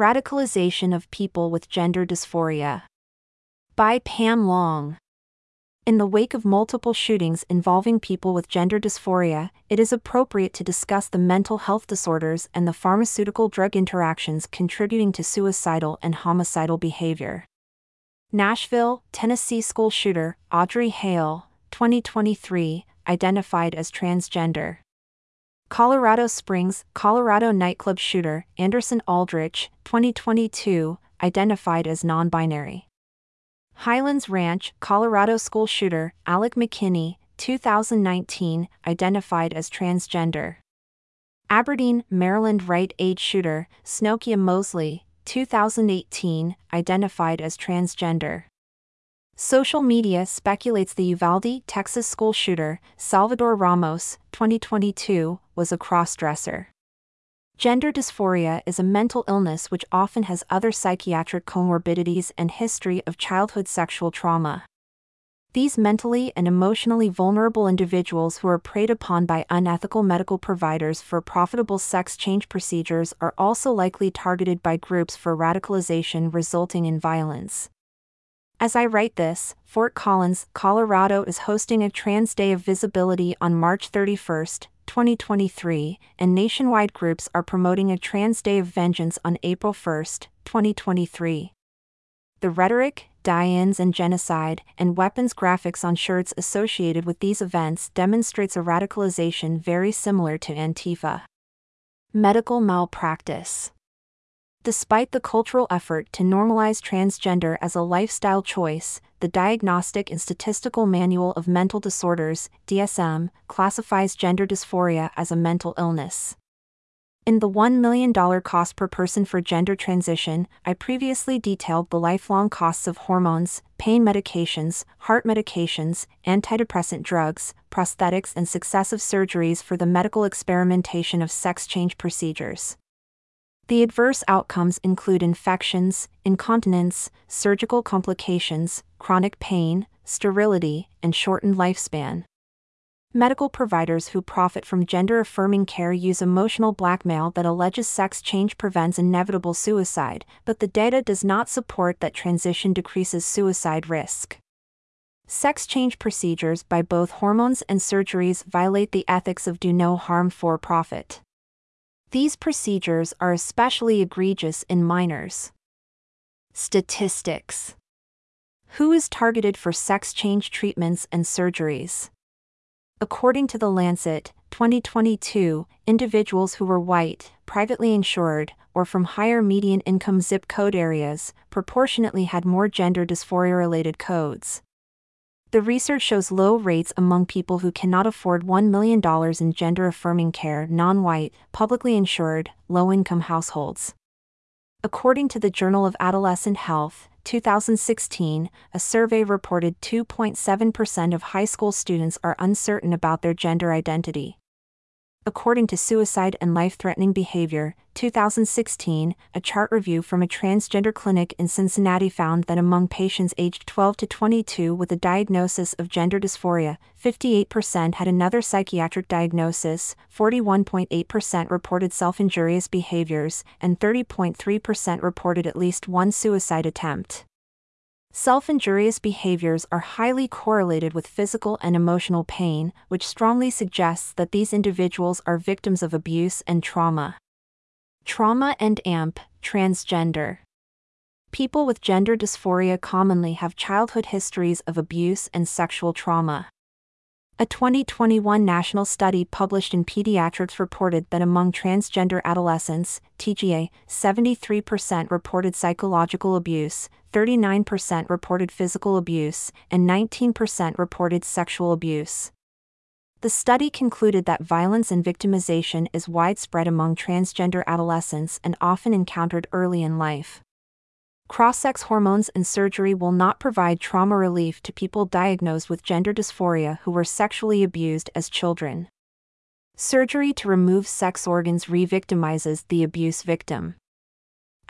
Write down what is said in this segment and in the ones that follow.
Radicalization of People with Gender Dysphoria. By Pam Long. In the wake of multiple shootings involving people with gender dysphoria, it is appropriate to discuss the mental health disorders and the pharmaceutical drug interactions contributing to suicidal and homicidal behavior. Nashville, Tennessee school shooter, Audrey Hale, 2023, identified as transgender. Colorado Springs, Colorado nightclub shooter, Anderson Aldrich, 2022, identified as non binary. Highlands Ranch, Colorado school shooter, Alec McKinney, 2019, identified as transgender. Aberdeen, Maryland Rite Aid shooter, Snochia Moseley, 2018, identified as transgender. Social media speculates the Uvalde, Texas school shooter, Salvador Ramos, 2022, was a crossdresser. Gender dysphoria is a mental illness which often has other psychiatric comorbidities and history of childhood sexual trauma. These mentally and emotionally vulnerable individuals who are preyed upon by unethical medical providers for profitable sex change procedures are also likely targeted by groups for radicalization resulting in violence. As I write this, Fort Collins, Colorado is hosting a Trans Day of Visibility on March 31, 2023, and nationwide groups are promoting a Trans Day of Vengeance on April 1, 2023. The rhetoric, die-ins and genocide, and weapons graphics on shirts associated with these events demonstrates a radicalization very similar to Antifa. Medical malpractice Despite the cultural effort to normalize transgender as a lifestyle choice, the Diagnostic and Statistical Manual of Mental Disorders, DSM, classifies gender dysphoria as a mental illness. In the $1 million cost per person for gender transition, I previously detailed the lifelong costs of hormones, pain medications, heart medications, antidepressant drugs, prosthetics, and successive surgeries for the medical experimentation of sex change procedures. The adverse outcomes include infections, incontinence, surgical complications, chronic pain, sterility, and shortened lifespan. Medical providers who profit from gender affirming care use emotional blackmail that alleges sex change prevents inevitable suicide, but the data does not support that transition decreases suicide risk. Sex change procedures by both hormones and surgeries violate the ethics of do no harm for profit. These procedures are especially egregious in minors. Statistics Who is targeted for sex change treatments and surgeries? According to The Lancet, 2022, individuals who were white, privately insured, or from higher median income zip code areas proportionately had more gender dysphoria related codes. The research shows low rates among people who cannot afford $1 million in gender affirming care, non white, publicly insured, low income households. According to the Journal of Adolescent Health, 2016, a survey reported 2.7% of high school students are uncertain about their gender identity. According to Suicide and Life Threatening Behavior, 2016, a chart review from a transgender clinic in Cincinnati found that among patients aged 12 to 22 with a diagnosis of gender dysphoria, 58% had another psychiatric diagnosis, 41.8% reported self injurious behaviors, and 30.3% reported at least one suicide attempt. Self injurious behaviors are highly correlated with physical and emotional pain, which strongly suggests that these individuals are victims of abuse and trauma. Trauma and AMP, transgender. People with gender dysphoria commonly have childhood histories of abuse and sexual trauma. A 2021 national study published in Pediatrics reported that among transgender adolescents, TGA, 73% reported psychological abuse, 39% reported physical abuse, and 19% reported sexual abuse. The study concluded that violence and victimization is widespread among transgender adolescents and often encountered early in life. Cross sex hormones and surgery will not provide trauma relief to people diagnosed with gender dysphoria who were sexually abused as children. Surgery to remove sex organs re victimizes the abuse victim.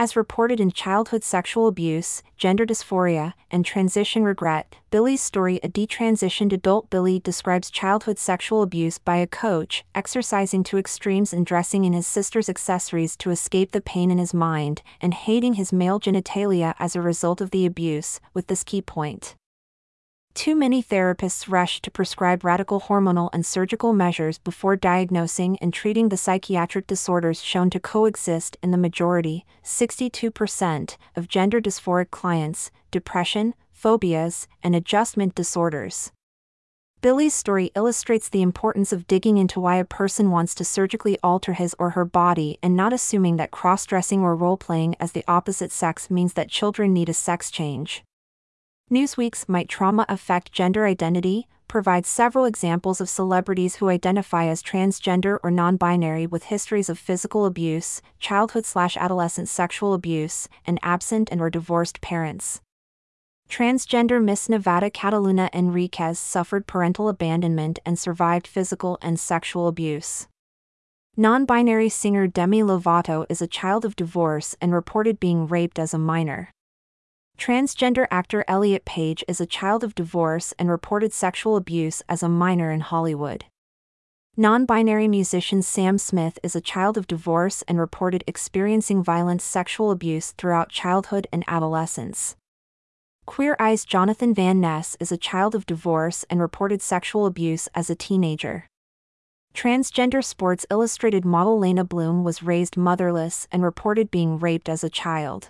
As reported in Childhood Sexual Abuse, Gender Dysphoria, and Transition Regret, Billy's story A detransitioned adult Billy describes childhood sexual abuse by a coach, exercising to extremes and dressing in his sister's accessories to escape the pain in his mind, and hating his male genitalia as a result of the abuse, with this key point. Too many therapists rush to prescribe radical hormonal and surgical measures before diagnosing and treating the psychiatric disorders shown to coexist in the majority, 62%, of gender dysphoric clients, depression, phobias, and adjustment disorders. Billy's story illustrates the importance of digging into why a person wants to surgically alter his or her body and not assuming that cross dressing or role playing as the opposite sex means that children need a sex change. Newsweek's Might Trauma Affect Gender Identity provides several examples of celebrities who identify as transgender or non binary with histories of physical abuse, childhood slash adolescent sexual abuse, and absent and or divorced parents. Transgender Miss Nevada Kataluna Enriquez suffered parental abandonment and survived physical and sexual abuse. Non binary singer Demi Lovato is a child of divorce and reported being raped as a minor. Transgender actor Elliot Page is a child of divorce and reported sexual abuse as a minor in Hollywood. Non binary musician Sam Smith is a child of divorce and reported experiencing violent sexual abuse throughout childhood and adolescence. Queer Eye's Jonathan Van Ness is a child of divorce and reported sexual abuse as a teenager. Transgender Sports Illustrated model Leyna Bloom was raised motherless and reported being raped as a child.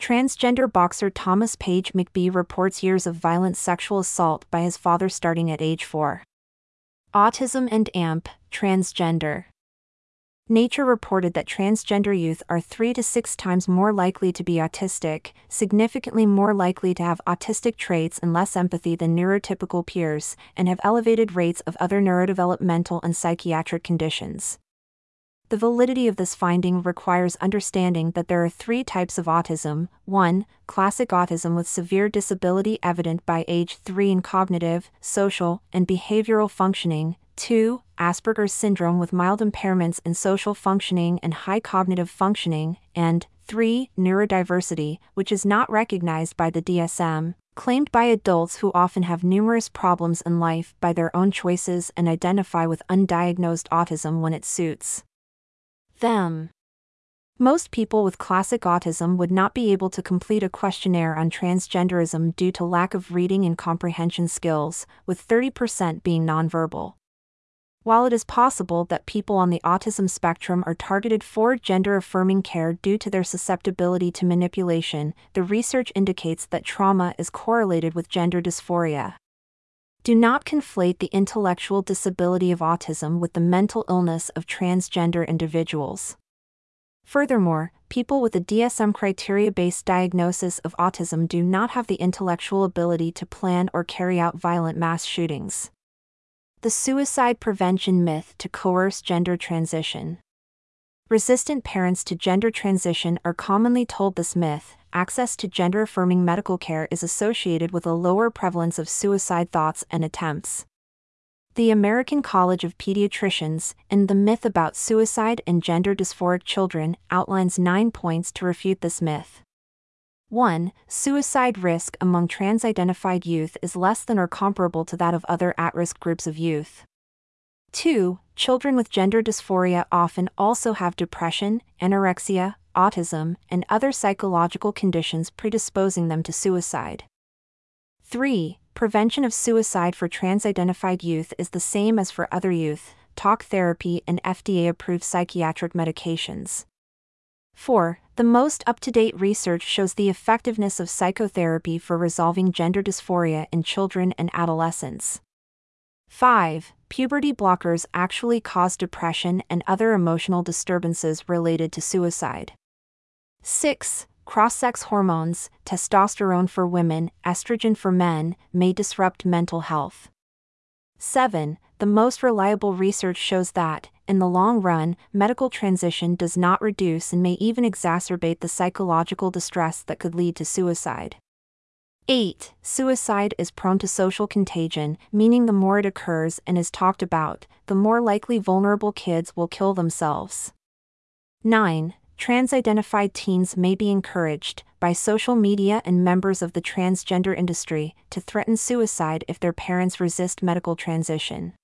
Transgender boxer Thomas Page McBee reports years of violent sexual assault by his father starting at age 4. Autism and AMP, transgender. Nature reported that transgender youth are three to six times more likely to be autistic, significantly more likely to have autistic traits and less empathy than neurotypical peers, and have elevated rates of other neurodevelopmental and psychiatric conditions. The validity of this finding requires understanding that there are three types of autism 1. Classic autism with severe disability evident by age 3 in cognitive, social, and behavioral functioning, 2. Asperger's syndrome with mild impairments in social functioning and high cognitive functioning, and 3. Neurodiversity, which is not recognized by the DSM, claimed by adults who often have numerous problems in life by their own choices and identify with undiagnosed autism when it suits them. Most people with classic autism would not be able to complete a questionnaire on transgenderism due to lack of reading and comprehension skills, with 30% being nonverbal. While it is possible that people on the autism spectrum are targeted for gender affirming care due to their susceptibility to manipulation, the research indicates that trauma is correlated with gender dysphoria. Do not conflate the intellectual disability of autism with the mental illness of transgender individuals. Furthermore, people with a DSM criteria based diagnosis of autism do not have the intellectual ability to plan or carry out violent mass shootings. The suicide prevention myth to coerce gender transition. Resistant parents to gender transition are commonly told this myth, access to gender affirming medical care is associated with a lower prevalence of suicide thoughts and attempts. The American College of Pediatricians, in The Myth About Suicide and Gender Dysphoric Children, outlines nine points to refute this myth. 1. Suicide risk among trans identified youth is less than or comparable to that of other at risk groups of youth. 2. Children with gender dysphoria often also have depression, anorexia, autism, and other psychological conditions predisposing them to suicide. 3. Prevention of suicide for trans identified youth is the same as for other youth, talk therapy, and FDA approved psychiatric medications. 4. The most up to date research shows the effectiveness of psychotherapy for resolving gender dysphoria in children and adolescents. 5. Puberty blockers actually cause depression and other emotional disturbances related to suicide. 6. Cross sex hormones, testosterone for women, estrogen for men, may disrupt mental health. 7. The most reliable research shows that, in the long run, medical transition does not reduce and may even exacerbate the psychological distress that could lead to suicide. 8. Suicide is prone to social contagion, meaning the more it occurs and is talked about, the more likely vulnerable kids will kill themselves. 9 trans identified teens may be encouraged, by social media and members of the transgender industry, to threaten suicide if their parents resist medical transition.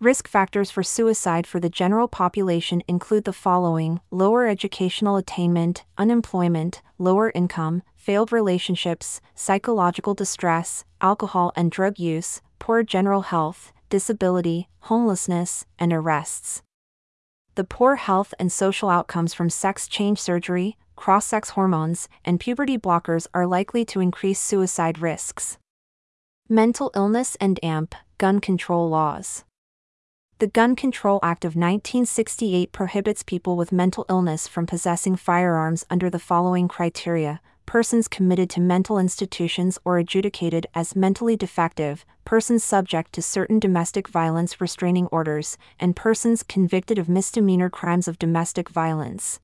Risk factors for suicide for the general population include the following lower educational attainment, unemployment, lower income, failed relationships, psychological distress, alcohol and drug use, poor general health, disability, homelessness, and arrests. The poor health and social outcomes from sex change surgery, cross sex hormones, and puberty blockers are likely to increase suicide risks. Mental illness and AMP, gun control laws. The Gun Control Act of 1968 prohibits people with mental illness from possessing firearms under the following criteria persons committed to mental institutions or adjudicated as mentally defective, persons subject to certain domestic violence restraining orders, and persons convicted of misdemeanor crimes of domestic violence.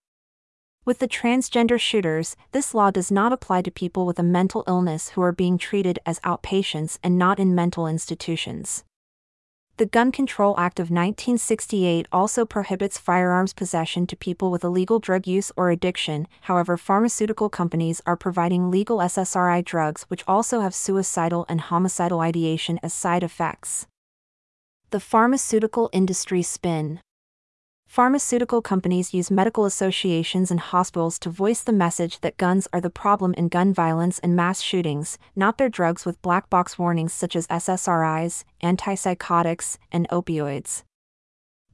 With the transgender shooters, this law does not apply to people with a mental illness who are being treated as outpatients and not in mental institutions. The Gun Control Act of 1968 also prohibits firearms possession to people with illegal drug use or addiction, however, pharmaceutical companies are providing legal SSRI drugs which also have suicidal and homicidal ideation as side effects. The pharmaceutical industry spin. Pharmaceutical companies use medical associations and hospitals to voice the message that guns are the problem in gun violence and mass shootings, not their drugs with black box warnings such as SSRIs, antipsychotics, and opioids.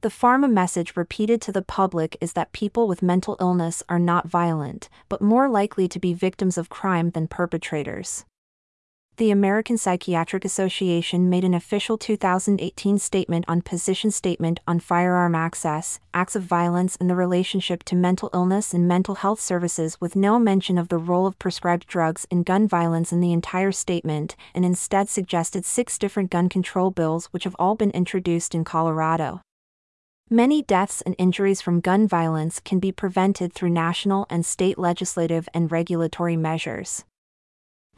The pharma message repeated to the public is that people with mental illness are not violent, but more likely to be victims of crime than perpetrators the American Psychiatric Association made an official 2018 statement on Position Statement on Firearm Access, Acts of Violence, and the relationship to mental illness and mental health services with no mention of the role of prescribed drugs in gun violence in the entire statement, and instead suggested six different gun control bills which have all been introduced in Colorado. Many deaths and injuries from gun violence can be prevented through national and state legislative and regulatory measures.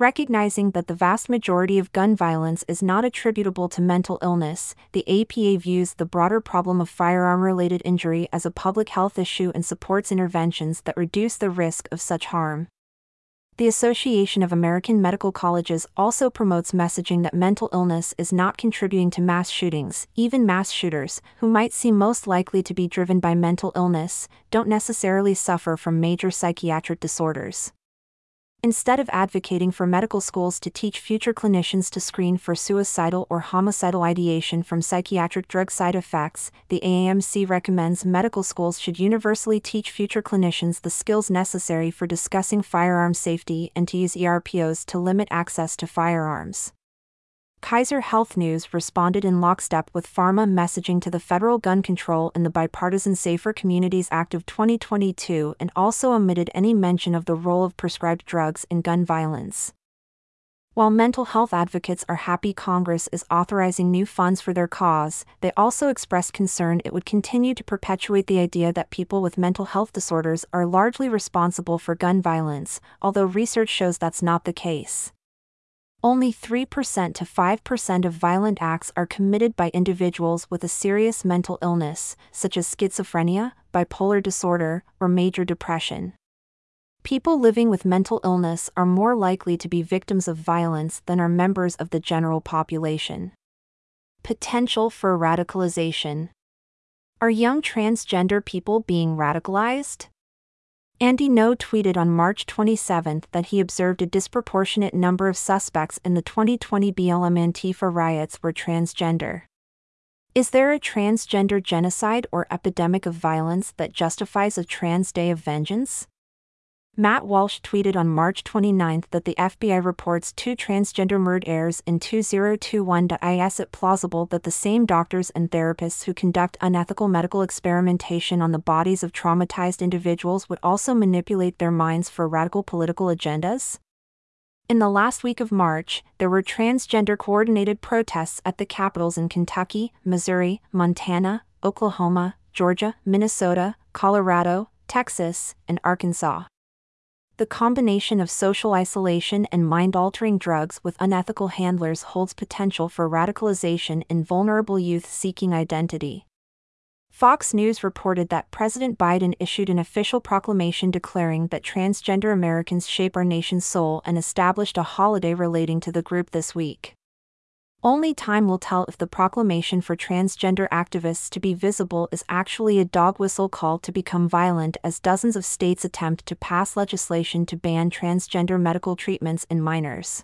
Recognizing that the vast majority of gun violence is not attributable to mental illness, the APA views the broader problem of firearm related injury as a public health issue and supports interventions that reduce the risk of such harm. The Association of American Medical Colleges also promotes messaging that mental illness is not contributing to mass shootings. Even mass shooters, who might seem most likely to be driven by mental illness, don't necessarily suffer from major psychiatric disorders. Instead of advocating for medical schools to teach future clinicians to screen for suicidal or homicidal ideation from psychiatric drug side effects, the AAMC recommends medical schools should universally teach future clinicians the skills necessary for discussing firearm safety and to use ERPOs to limit access to firearms. Kaiser Health News responded in lockstep with pharma messaging to the federal gun control and the Bipartisan Safer Communities Act of 2022 and also omitted any mention of the role of prescribed drugs in gun violence. While mental health advocates are happy Congress is authorizing new funds for their cause, they also expressed concern it would continue to perpetuate the idea that people with mental health disorders are largely responsible for gun violence, although research shows that's not the case. Only 3% to 5% of violent acts are committed by individuals with a serious mental illness, such as schizophrenia, bipolar disorder, or major depression. People living with mental illness are more likely to be victims of violence than are members of the general population. Potential for radicalization. Are young transgender people being radicalized? Andy Ngo tweeted on March 27 that he observed a disproportionate number of suspects in the 2020 BLM Antifa riots were transgender. Is there a transgender genocide or epidemic of violence that justifies a trans day of vengeance? Matt Walsh tweeted on March 29 that the FBI reports two transgender murders in 2021.is it plausible that the same doctors and therapists who conduct unethical medical experimentation on the bodies of traumatized individuals would also manipulate their minds for radical political agendas? In the last week of March, there were transgender coordinated protests at the capitals in Kentucky, Missouri, Montana, Oklahoma, Georgia, Minnesota, Colorado, Texas, and Arkansas the combination of social isolation and mind altering drugs with unethical handlers holds potential for radicalization in vulnerable youth seeking identity. Fox News reported that President Biden issued an official proclamation declaring that transgender Americans shape our nation's soul and established a holiday relating to the group this week. Only time will tell if the proclamation for transgender activists to be visible is actually a dog whistle call to become violent as dozens of states attempt to pass legislation to ban transgender medical treatments in minors.